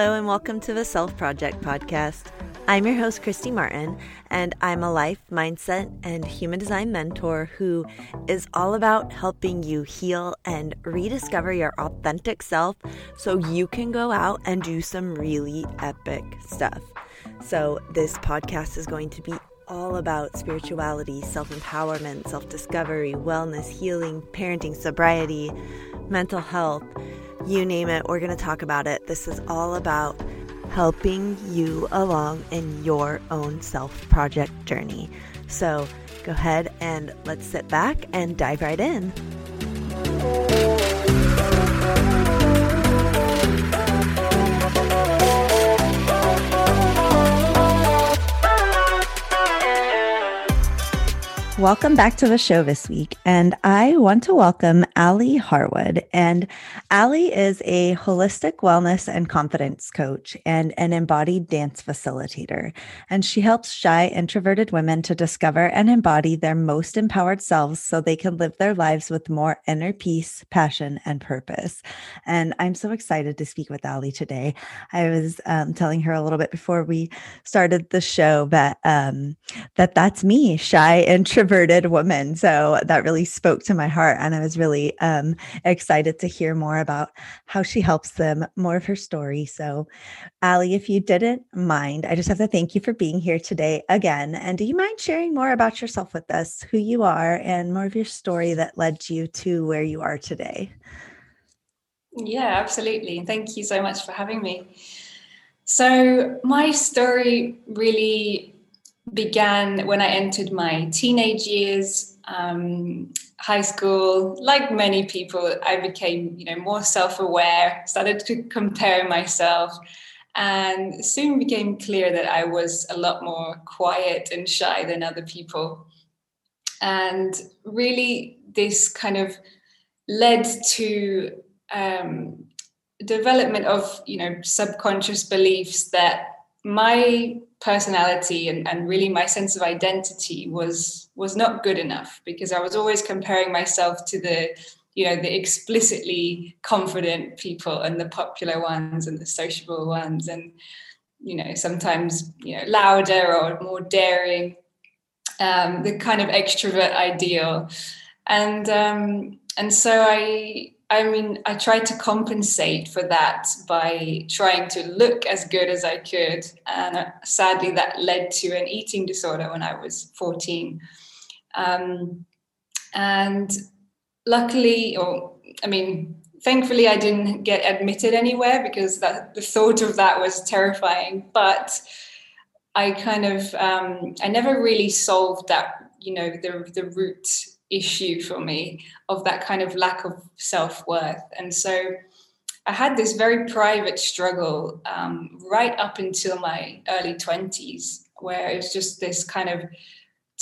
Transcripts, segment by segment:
Hello, and welcome to the Self Project Podcast. I'm your host, Kristy Martin, and I'm a life, mindset, and human design mentor who is all about helping you heal and rediscover your authentic self so you can go out and do some really epic stuff. So, this podcast is going to be all about spirituality, self empowerment, self discovery, wellness, healing, parenting, sobriety, mental health you name it, we're going to talk about it. This is all about helping you along in your own self project journey. So go ahead and let's sit back and dive right in. Welcome back to the show this week. And I want to welcome Alie Harwood. And Alie is a holistic wellness and confidence coach and an embodied dance facilitator. And she helps shy, introverted women to discover and embody their most empowered selves so they can live their lives with more inner peace, passion, and purpose. And I'm so excited to speak with Alie today. I was um, telling her a little bit before we started the show that um, that that's me, shy, introverted introverted woman. So that really spoke to my heart. And I was really um, excited to hear more about how she helps them, more of her story. So, Alie, if you didn't mind, I just have to thank you for being here today again. And do you mind sharing more about yourself with us, who you are, and more of your story that led you to where you are today? Yeah, absolutely. Thank you so much for having me. So, my story really began when I entered my teenage years, um, high school. Like many people, I became, you know, more self-aware, started to compare myself, and soon became clear that I was a lot more quiet and shy than other people. And really, this kind of led to um, development of, you know, subconscious beliefs that my personality and, and really my sense of identity was was not good enough because I was always comparing myself to the you know the explicitly confident people and the popular ones and the sociable ones. And you know sometimes you know louder or more daring um, the kind of extrovert ideal. And um, and so I I mean, I tried to compensate for that by trying to look as good as I could. And uh, sadly, that led to an eating disorder when I was 14. Um, and luckily, or I mean, thankfully, I didn't get admitted anywhere because that, the thought of that was terrifying. But I kind of, um, I never really solved that, you know, the, the root issue for me of that kind of lack of self worth. And so I had this very private struggle um, right up until my early 20s, where it was just this kind of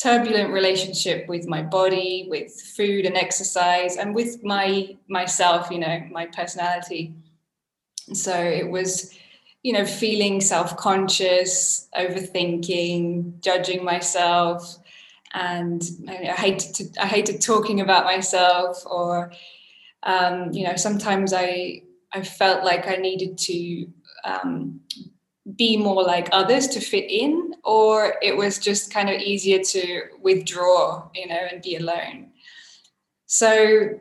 turbulent relationship with my body, with food and exercise, and with my myself, you know, my personality. And so it was, you know, feeling self-conscious, overthinking, judging myself, and I hated to, I hated talking about myself or um, you know sometimes I I felt like I needed to um, be more like others to fit in or it was just kind of easier to withdraw you know and be alone. So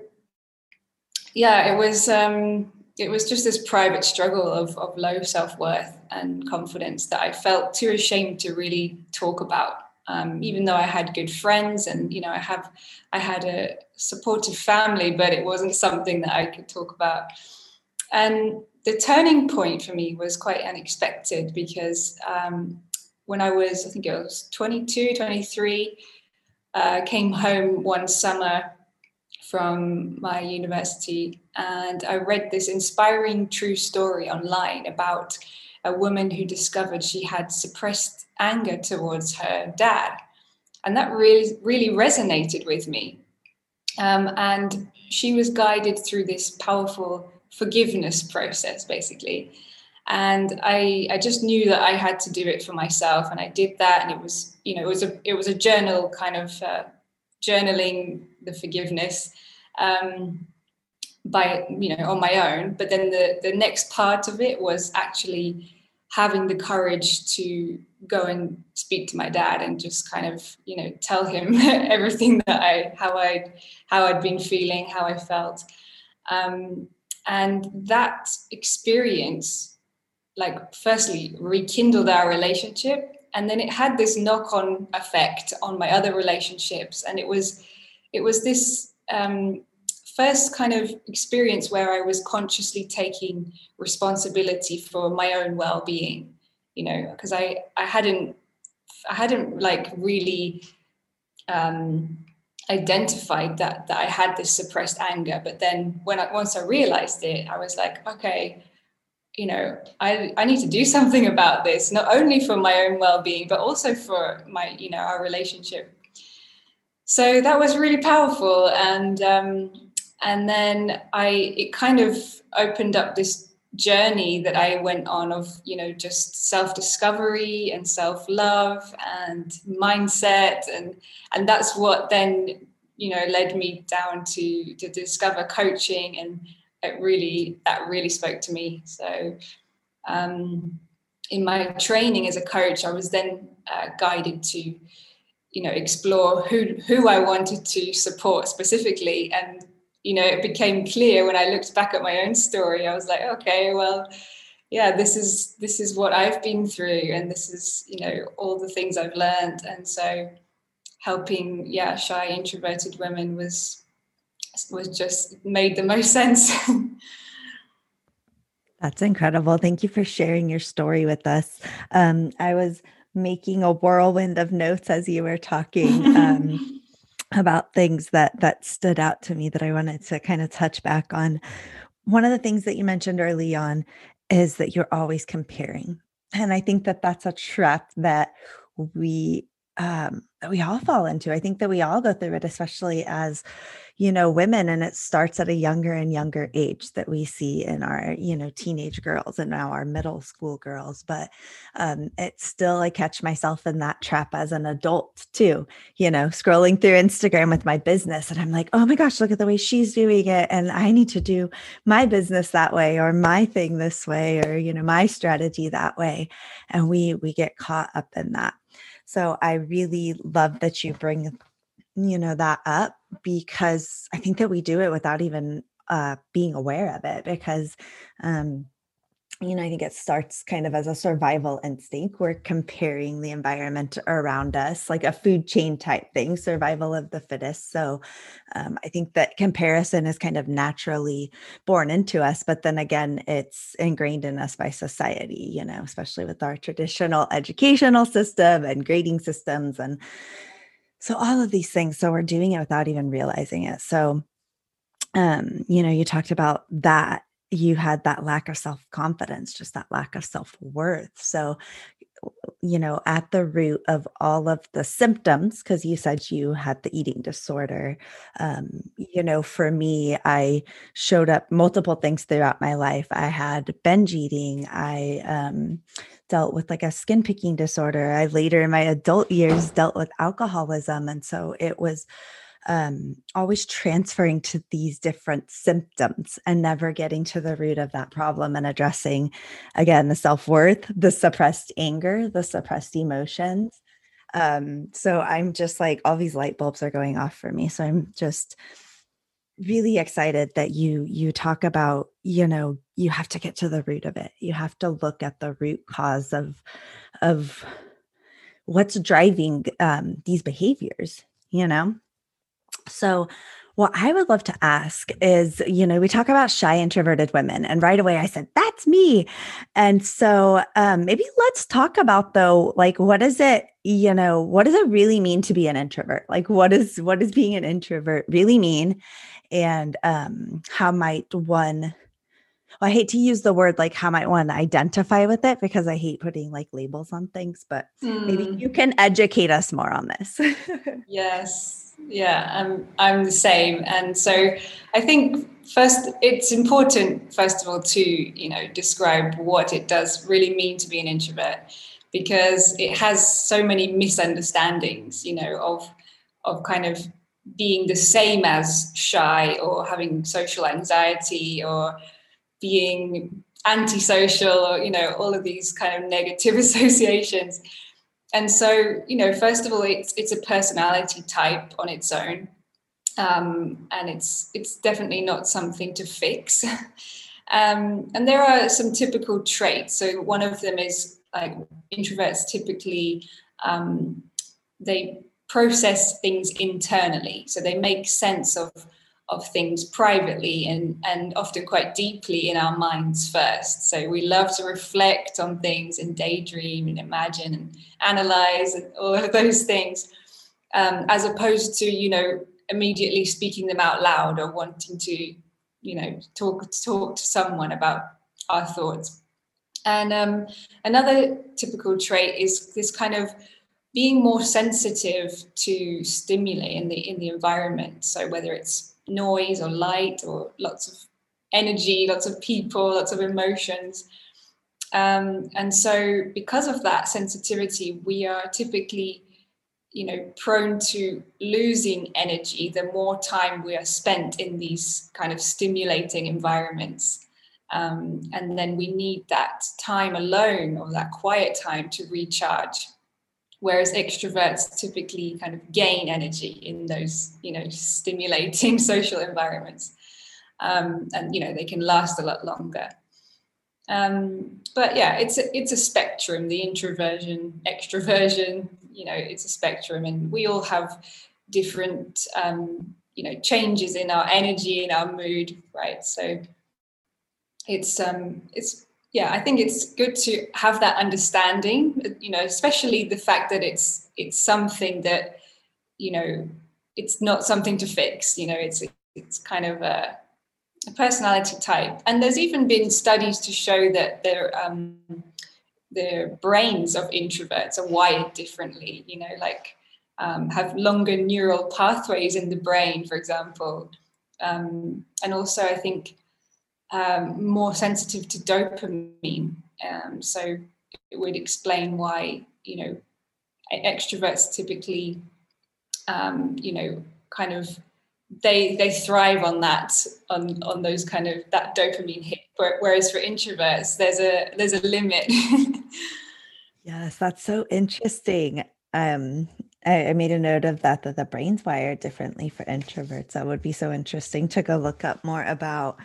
yeah it was um, it was just this private struggle of, of low self-worth and confidence that I felt too ashamed to really talk about um, even though I had good friends and you know I have I had a supportive family, but it wasn't something that I could talk about. And the turning point for me was quite unexpected because um, when I was I think it was 22, 23, uh, came home one summer from my university and I read this inspiring true story online about a woman who discovered she had suppressed anger towards her dad. And that really, really resonated with me. Um, and she was guided through this powerful forgiveness process, basically. And I, I just knew that I had to do it for myself, and I did that. And it was, you know, it was a, it was a journal kind of uh, journaling the forgiveness. Um, by you know on my own but then the the next part of it was actually having the courage to go and speak to my dad and just kind of you know tell him everything that i how i how i'd been feeling how i felt. Um, and that experience like firstly rekindled our relationship and then it had this knock-on effect on my other relationships. And it was it was this um, first kind of experience where i was consciously taking responsibility for my own well-being you know because i i hadn't i hadn't like really um, identified that that i had this suppressed anger. But then when i once i realized it i was like okay you know I, I need to do something about this not only for my own well-being but also for my you know our relationship. So that was really powerful. And um, and then i it kind of opened up this journey that i went on of you know just self-discovery and self-love and mindset. And and that's what then you know led me down to to discover coaching. And it really that really spoke to me. So um, in my training as a coach, I was then uh, guided to you know explore who who I wanted to support specifically. And you know it became clear when I looked back at my own story I was like okay well yeah this is this is what I've been through and this is you know all the things I've learned and so helping yeah shy introverted women was was just made the most sense. That's incredible. Thank you for sharing your story with us. Um, I was making a whirlwind of notes as you were talking um, about things that that stood out to me that I wanted to kind of touch back on. One of the things that you mentioned early on is that you're always comparing, and I think that that's a trap that we um, that we all fall into. I think that we all go through it, especially as you know women and it starts at a younger and younger age that we see in our you know teenage girls and now our middle school girls. But um it's still i catch myself in that trap as an adult too you know scrolling through instagram with my business and i'm like oh my gosh look at the way she's doing it and i need to do my business that way or my thing this way or you know my strategy that way. And we we get caught up in that so I really love that you bring you know that up because i think that we do it without even uh being aware of it because um you know, I think it starts kind of as a survival instinct. We're comparing the environment around us, like a food chain type thing, survival of the fittest. So um, I think that comparison is kind of naturally born into us. But then again, it's ingrained in us by society, you know, especially with our traditional educational system and grading systems and so all of these things so we're doing it without even realizing it so um you know you talked about that you had that lack of self-confidence just that lack of self-worth so you know at the root of all of the symptoms because you said you had the eating disorder um, you know for me i showed up multiple things throughout my life i had binge eating i um, dealt with like a skin picking disorder. I later in my adult years dealt with alcoholism. And so it was um, always transferring to these different symptoms and never getting to the root of that problem and addressing, again, the self worth, the suppressed anger, the suppressed emotions. Um, so I'm just like, all these light bulbs are going off for me. So I'm just really excited that you you talk about you know you have to get to the root of it you have to look at the root cause of of what's driving um, these behaviors you know so what I would love to ask is, you know, we talk about shy introverted women, and right away I said, that's me. And so um, maybe let's talk about though, like, what is it, you know, what does it really mean to be an introvert? Like, what is what does being an introvert really mean? and um, how might one well, I hate to use the word like how might one identify with it because I hate putting like labels on things, but mm. maybe you can educate us more on this. yes. Yeah, I'm I'm the same. And so I think first it's important first of all to, you know, describe what it does really mean to be an introvert because it has so many misunderstandings, you know, of of kind of being the same as shy or having social anxiety or being antisocial or you know all of these kind of negative associations and so you know first of all it's it's a personality type on its own. Um, and it's it's definitely not something to fix. Um, and there are some typical traits. So one of them is like introverts typically um, they process things internally. So they make sense of of things privately and, and often quite deeply in our minds first. So we love to reflect on things and daydream and imagine and analyze and all of those things, um, as opposed to, you know, immediately speaking them out loud or wanting to, you know, talk, talk to someone about our thoughts. And um, another typical trait is this kind of being more sensitive to stimuli in the in the environment. So whether it's noise or light or lots of energy, lots of people, lots of emotions. Um, and so, because of that sensitivity, we are typically, you know, prone to losing energy the more time we are spent in these kind of stimulating environments. Um, and then we need that time alone or that quiet time to recharge whereas extroverts typically kind of gain energy in those you know stimulating social environments. Um, and you know they can last a lot longer. Um, but yeah it's a, it's a spectrum the introversion extroversion you know it's a spectrum. And we all have different um, you know changes in our energy in our mood right? So it's um it's yeah i think it's good to have that understanding you know especially the fact that it's it's something that you know it's not something to fix you know it's it's kind of a, a personality type. And there's even been studies to show that their um the brains of introverts are wired differently you know like um, have longer neural pathways in the brain for example. Um, and also i think um, more sensitive to dopamine. Um, so it would explain why, you know, extroverts typically, um, you know, kind of they they thrive on that on on those kind of that dopamine hit. Whereas for introverts there's a there's a limit. Yes that's so interesting. Um I, I, made a note of that that the brain's wired differently for introverts. That would be so interesting to go look up more about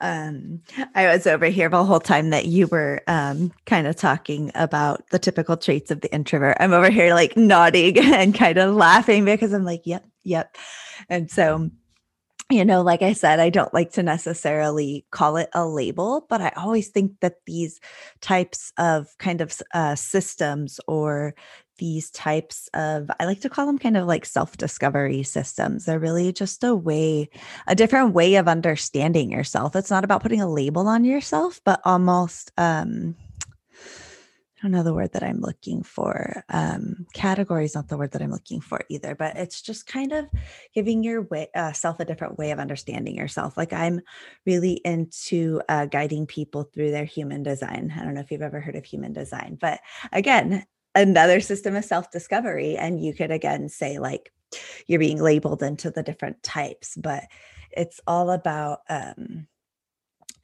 um, I was over here the whole time that you were um, kind of talking about the typical traits of the introvert. I'm over here like nodding and kind of laughing because I'm like, yep, yep. And so, you know, like I said, I don't like to necessarily call it a label, but I always think that these types of kind of uh, systems or these types of i like to call them kind of like self-discovery systems they're really just a way a different way of understanding yourself it's not about putting a label on yourself but almost um I don't know the word that I'm looking for. Um, category is not the word that I'm looking for either, but it's just kind of giving your way, uh, self a different way of understanding yourself. Like I'm really into uh, guiding people through their human design. I don't know if you've ever heard of human design, but again, another system of self discovery. And you could again say, like, you're being labeled into the different types, but it's all about, um,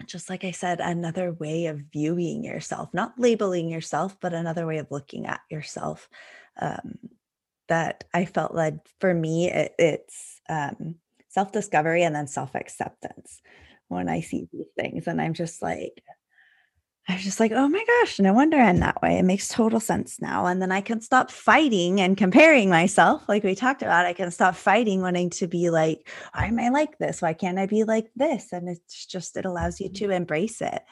just like I said, another way of viewing yourself, not labeling yourself, but another way of looking at yourself. Um, that I felt led for me, it, it's um, self discovery and then self acceptance when I see these things. And I'm just like, I was just like, oh my gosh, no wonder I'm that way. It makes total sense now. And then I can stop fighting and comparing myself, like we talked about. I can stop fighting, wanting to be like, why am I like this? Why can't I be like this? And it's just, it allows you to embrace it,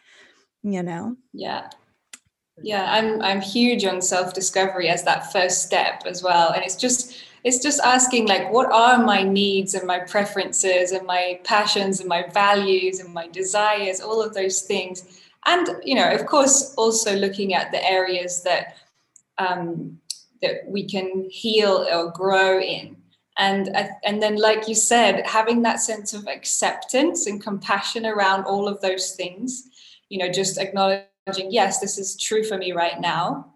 you know? Yeah. Yeah, I'm I'm huge on self-discovery as that first step as well. And it's just it's just asking like what are my needs and my preferences and my passions and my values and my desires, all of those things and you know of course also looking at the areas that um, that we can heal or grow in. And and then like you said having that sense of acceptance and compassion around all of those things you know just acknowledging yes this is true for me right now.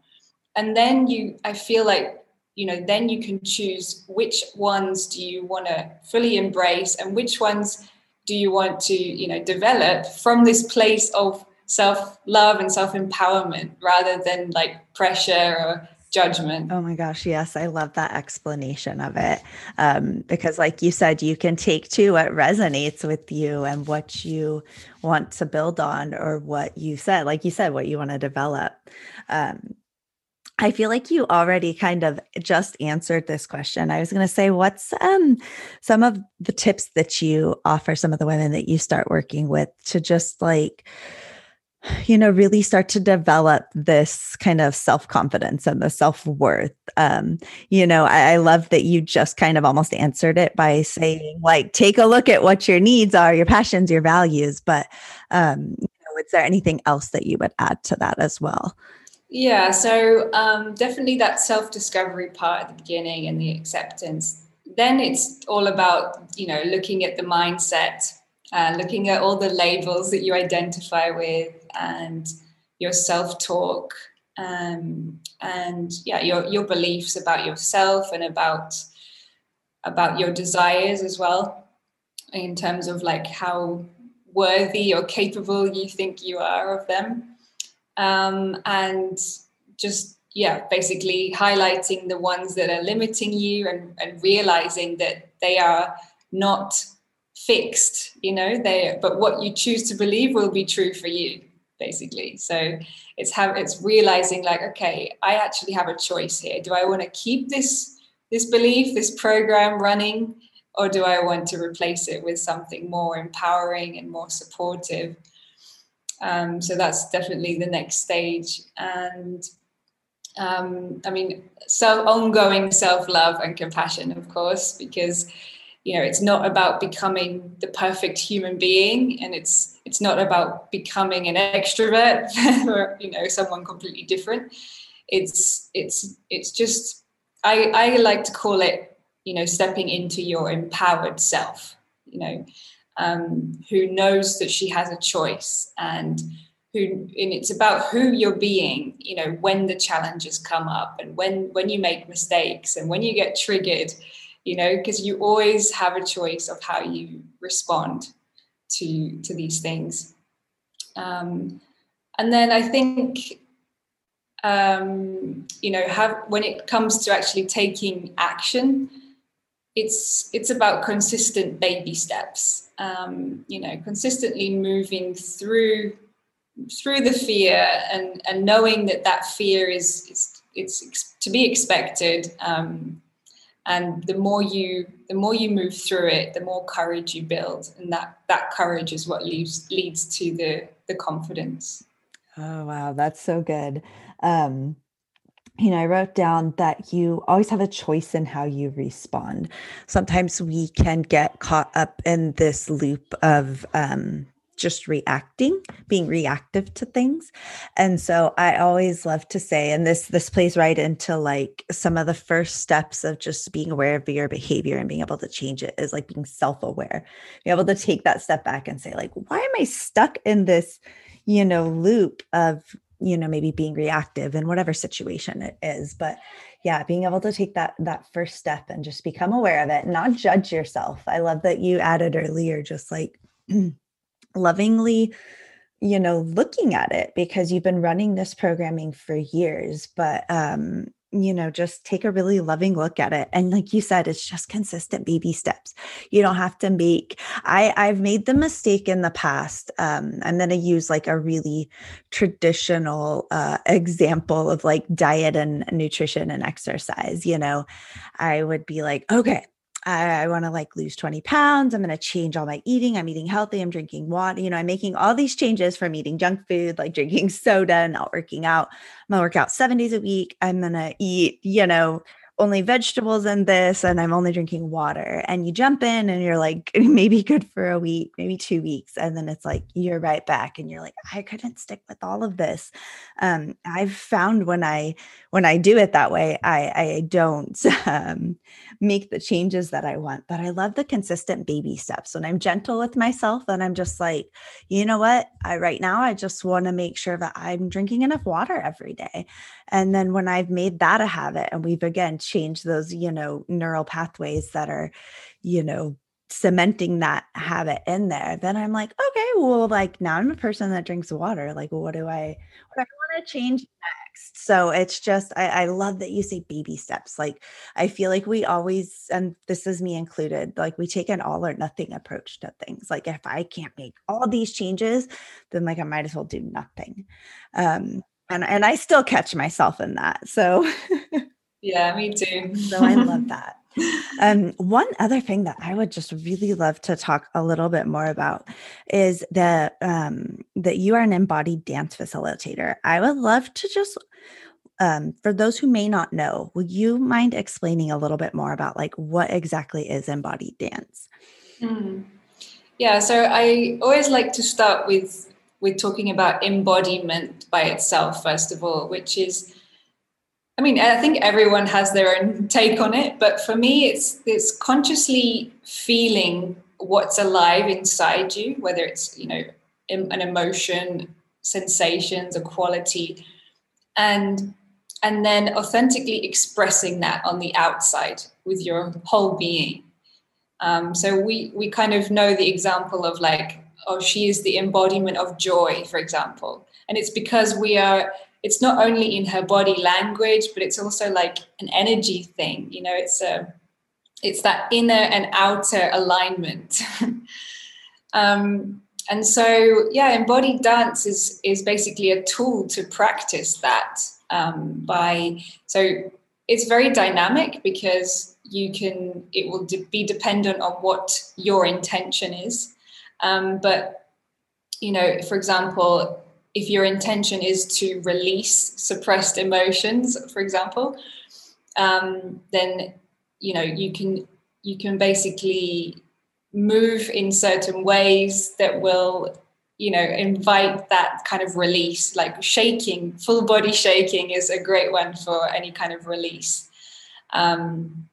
And then you i feel like you know then you can choose which ones do you want to fully embrace and which ones do you want to you know develop from this place of self love and self empowerment rather than like pressure or judgment. Oh my gosh, yes, I love that explanation of it. Um, because, like you said, you can take to what resonates with you and what you want to build on, or what you said, like you said, what you want to develop. Um, I feel like you already kind of just answered this question. I was going to say, what's um, some of the tips that you offer some of the women that you start working with to just like you know really start to develop this kind of self-confidence and the self-worth. Um you know I, I, love that you just kind of almost answered it by saying like take a look at what your needs are your passions your values. But um you know, is there anything else that you would add to that as well? Yeah so um definitely that self-discovery part at the beginning and the acceptance. Then it's all about you know looking at the mindset uh, looking at all the labels that you identify with and your self-talk um, and yeah your your beliefs about yourself and about about your desires as well in terms of like how worthy or capable you think you are of them. Um, and just yeah basically highlighting the ones that are limiting you and, and realizing that they are not fixed you know they but what you choose to believe will be true for you basically. So it's have it's realizing like okay i actually have a choice here. Do i want to keep this this belief this program running or do i want to replace it with something more empowering and more supportive? Um, so that's definitely the next stage. And um, i mean so ongoing self-love and compassion of course because you know it's not about becoming the perfect human being and it's it's not about becoming an extrovert or you know someone completely different. It's it's it's just i i like to call it you know stepping into your empowered self you know um, who knows that she has a choice and who and it's about who you're being you know when the challenges come up and when when you make mistakes and when you get triggered you know, because you always have a choice of how you respond to to these things. Um, and then I think, um, you know, have when it comes to actually taking action, it's it's about consistent baby steps. Um, you know, consistently moving through through the fear and and knowing that that fear is, is it's to be expected um, and the more you the more you move through it the more courage you build. And that that courage is what leads leads to the the confidence. Oh wow. That's so good. Um you know, I wrote down that you always have a choice in how you respond. Sometimes we can get caught up in this loop of um, just reacting being reactive to things. And so i always love to say and this this plays right into like some of the first steps of just being aware of your behavior and being able to change it is like being self-aware. Be able to take that step back and say like why am i stuck in this you know loop of you know maybe being reactive in whatever situation it is? But yeah being able to take that that first step and just become aware of it not judge yourself. I love that you added earlier just like lovingly you know looking at it because you've been running this programming for years but um you know just take a really loving look at it. And like you said it's just consistent baby steps. You don't have to make i i've made the mistake in the past um i'm going to use like a really traditional uh example of like diet and nutrition and exercise you know? I would be like okay I, I want to like lose 20 pounds. I'm going to change all my eating. I'm eating healthy. I'm drinking water. You know, I'm making all these changes from eating junk food, like drinking soda, not working out. I'm going to work out seven days a week. I'm going to eat, you know, only vegetables and this and i'm only drinking water and you jump in and you're like maybe good for a week maybe two weeks and then it's like you're right back and you're like i couldn't stick with all of this um, i've found when i when i do it that way i i don't um, make the changes that i want but i love the consistent baby steps when i'm gentle with myself and i'm just like you know what i right now i just want to make sure that i'm drinking enough water every day and then when i've made that a habit and we've again changed those, you know, neural pathways that are, you know, cementing that habit in there, then I'm like, okay, well, like now I'm a person that drinks water. Like, what do I, what do I want to change next? So it's just, I, I love that you say baby steps. Like, I feel like we always, and this is me included, like we take an all or nothing approach to things. Like, if I can't make all these changes, then like I might as well do nothing. Um, and and I still catch myself in that. So yeah, me too. so I love that. Um, one other thing that I would just really love to talk a little bit more about is that um, that you are an embodied dance facilitator. I would love to just um, for those who may not know, will you mind explaining a little bit more about like what exactly is embodied dance? Mm. Yeah, so I always like to start with with talking about embodiment by itself first of all, which is I mean, I think everyone has their own take on it, but for me, it's it's consciously feeling what's alive inside you, whether it's you know an emotion, sensations, a quality, and and then authentically expressing that on the outside with your whole being. Um, so we we kind of know the example of like, oh, she is the embodiment of joy, for example, and it's because we are it's not only in her body language, but it's also like an energy thing. You know, it's a it's that inner and outer alignment. um, and so, yeah, embodied dance is is basically a tool to practice that um, by. So it's very dynamic because you can. It will de- be dependent on what your intention is, um, but you know, for example, if your intention is to release suppressed emotions, for example, um, then you know you can you can basically move in certain ways that will you know invite that kind of release. Like shaking full body shaking is a great one for any kind of release. Um,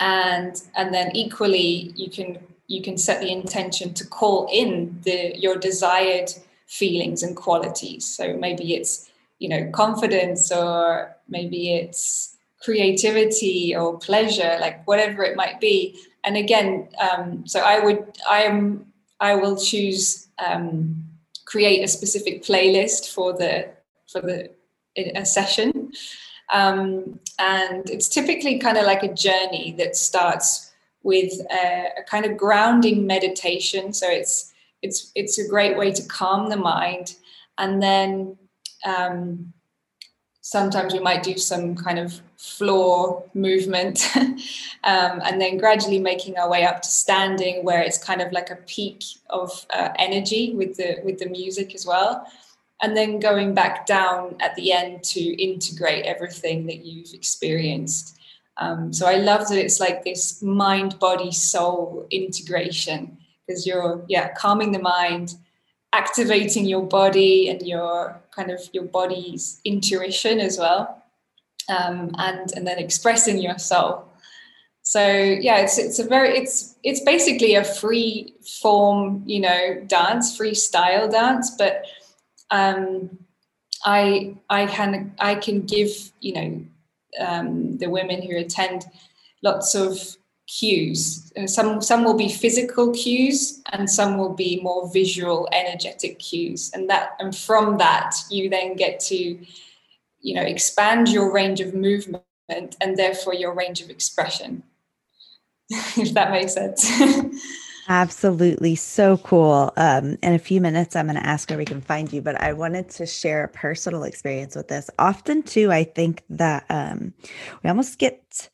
and and then equally you can you can set the intention to call in the your desired feelings and qualities. So maybe it's, you know, confidence or maybe it's creativity or pleasure, like whatever it might be. And again, um, so I would, I am, I will choose um, create a specific playlist for the for the a session, um, and it's typically kind of like a journey that starts with a, a kind of grounding meditation. So it's it's it's a great way to calm the mind. And then um, sometimes we might do some kind of floor movement um, and then gradually making our way up to standing where it's kind of like a peak of uh, energy with the with the music as well. And then going back down at the end to integrate everything that you've experienced. Um, so i love that it's like this mind body soul integration because you're yeah calming the mind activating your body and your kind of your body's intuition as well um, and and then expressing your soul so yeah it's it's a very it's it's basically a free form you know dance freestyle dance but um, i i can i can give you know um, the women who attend lots of cues. And some some will be physical cues, and some will be more visual, energetic cues. And that and from that, you then get to, you know, expand your range of movement and therefore your range of expression. if that makes sense. Absolutely. So cool. Um, in a few minutes, I'm going to ask where we can find you, but I wanted to share a personal experience with this. Often, too, I think that um, we almost get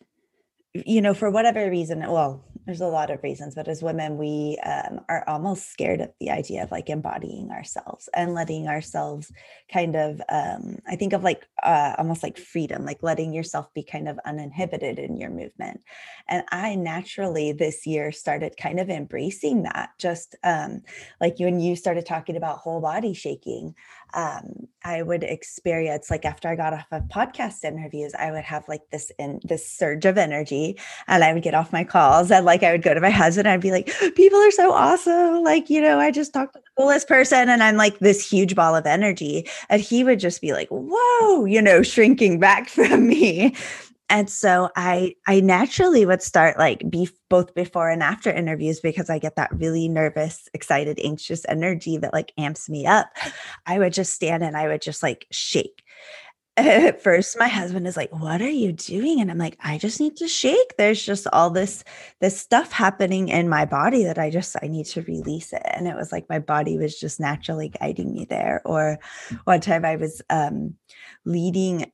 you know, for whatever reason, well, there's a lot of reasons, but as women, we um, are almost scared of the idea of like embodying ourselves and letting ourselves kind of, um, I think of like uh, almost like freedom, like letting yourself be kind of uninhibited in your movement. And I naturally this year started kind of embracing that, just um, like when you started talking about whole body shaking um, I would experience like after I got off of podcast interviews, I would have like this in this surge of energy, and I would get off my calls and like I would go to my husband, I'd be like, "People are so awesome!" Like you know, I just talked to the coolest person, and I'm like this huge ball of energy, and he would just be like, "Whoa," you know, shrinking back from me. And so i i naturally would start like be both before and after interviews because i get that really nervous excited anxious energy that like amps me up. I would just stand and i would just like shake. At first my husband is like what are you doing? And i'm like i just need to shake. There's just all this this stuff happening in my body that i just i need to release it. And it was like my body was just naturally guiding me there. Or one time i was um leading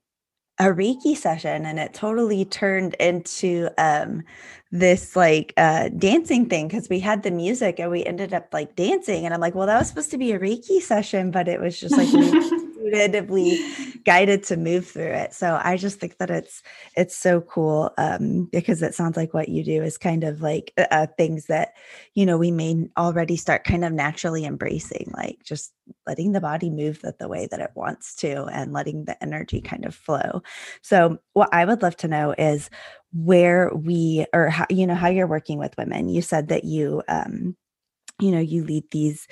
a reiki session and it totally turned into um this like uh dancing thing because we had the music and we ended up like dancing and i'm like well that was supposed to be a reiki session but it was just like intuitively guided to move through it. So I just think that it's it's so cool um, because it sounds like what you do is kind of like uh, uh, things that you know we may already start kind of naturally embracing, like just letting the body move that the way that it wants to and letting the energy kind of flow. So what I would love to know is where we or how you know how you're working with women. You said that you um, you know you lead these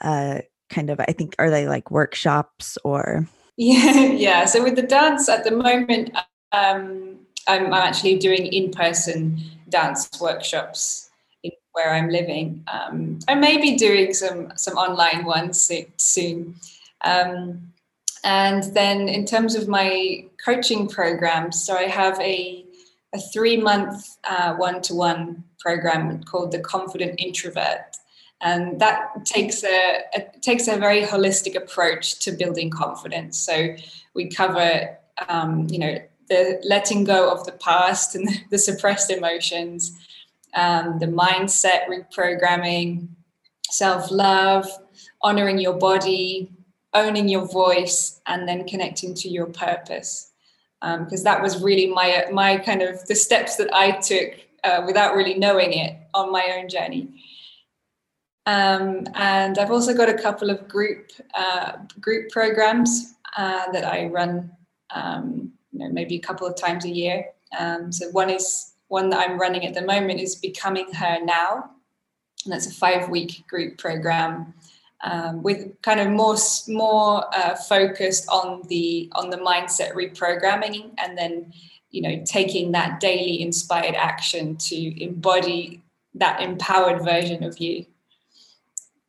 uh kind of i think are they like workshops or? Yeah yeah. So with the dance at the moment um i'm, actually doing in-person dance workshops in, where i'm living. Um, i may be doing some some online ones soon um, and then in terms of my coaching programs so i have a a three month uh, one-to-one program called the confident introvert and that takes a, a, takes a very holistic approach to building confidence. So we cover um, you know the letting go of the past and the suppressed emotions um, the mindset reprogramming self-love honoring your body owning your voice and then connecting to your purpose. Because um, that was really my my kind of the steps that i took uh, without really knowing it on my own journey um, and I've also got a couple of group uh, group programs uh, that I run, um, you know, maybe a couple of times a year. Um, so one is one that I'm running at the moment is Becoming Her Now, and that's a five week group program um, with kind of more more uh, focused on the on the mindset reprogramming, and then you know taking that daily inspired action to embody that empowered version of you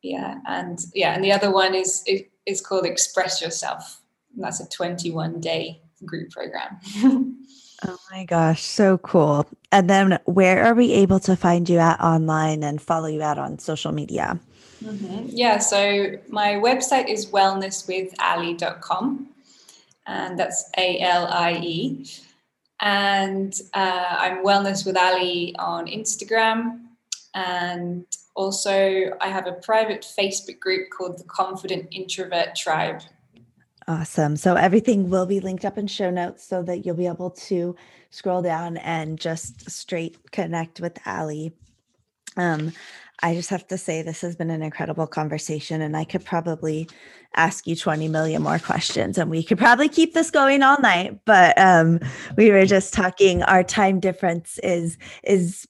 yeah and yeah and the other one is is called express yourself and that's a 21 day group program. Oh my gosh so cool. And then where are we able to find you at online and follow you out on social media? Mm-hmm. yeah so my website is wellnesswithalie.com and that's a-l-i-e and uh, i'm wellness with alie on instagram and also, I have a private Facebook group called the Confident Introvert Tribe. Awesome. So everything will be linked up in show notes so that you'll be able to scroll down and just straight connect with Alie. Um, I just have to say this has been an incredible conversation, and I could probably ask you 20 million more questions, and we could probably keep this going all night. But um, we were just talking. Our time difference is is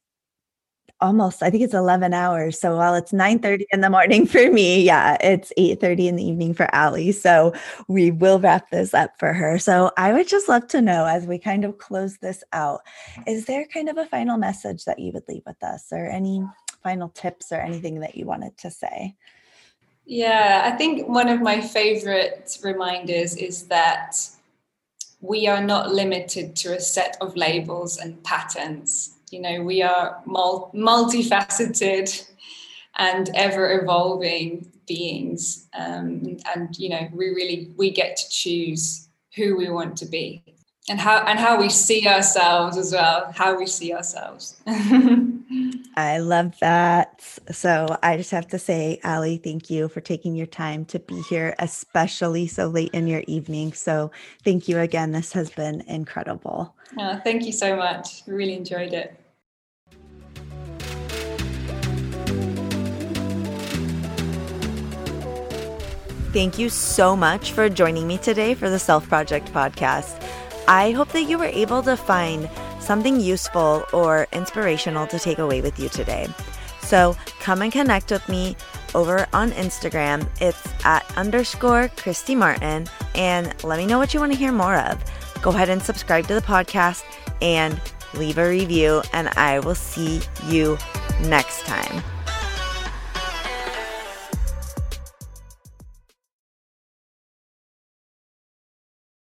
almost i think it's 11 hours. So while it's 9 mm-hmm. 30 in the morning for me yeah it's 8 30 in the evening for alie so we will wrap this up for her. So i would just love to know as we kind of close this out is there kind of a final message that you would leave with us or any final tips or anything that you wanted to say? Yeah i think one of my favorite reminders is that we are not limited to a set of labels and patterns you know we are multifaceted and ever evolving beings. Um, and you know we really we get to choose who we want to be and how and how we see ourselves as well how we see ourselves. I love that. So i just have to say alie thank you for taking your time to be here especially so late in your evening. So thank you again. This has been incredible. Oh, thank you so much. Really enjoyed it. Thank you so much for joining me today for the Self Project podcast. I hope that you were able to find something useful or inspirational to take away with you today. So come and connect with me over on Instagram. It's at underscore Kristy Martin and let me know what you want to hear more of. Go ahead and subscribe to the podcast and leave a review. And I will see you next time.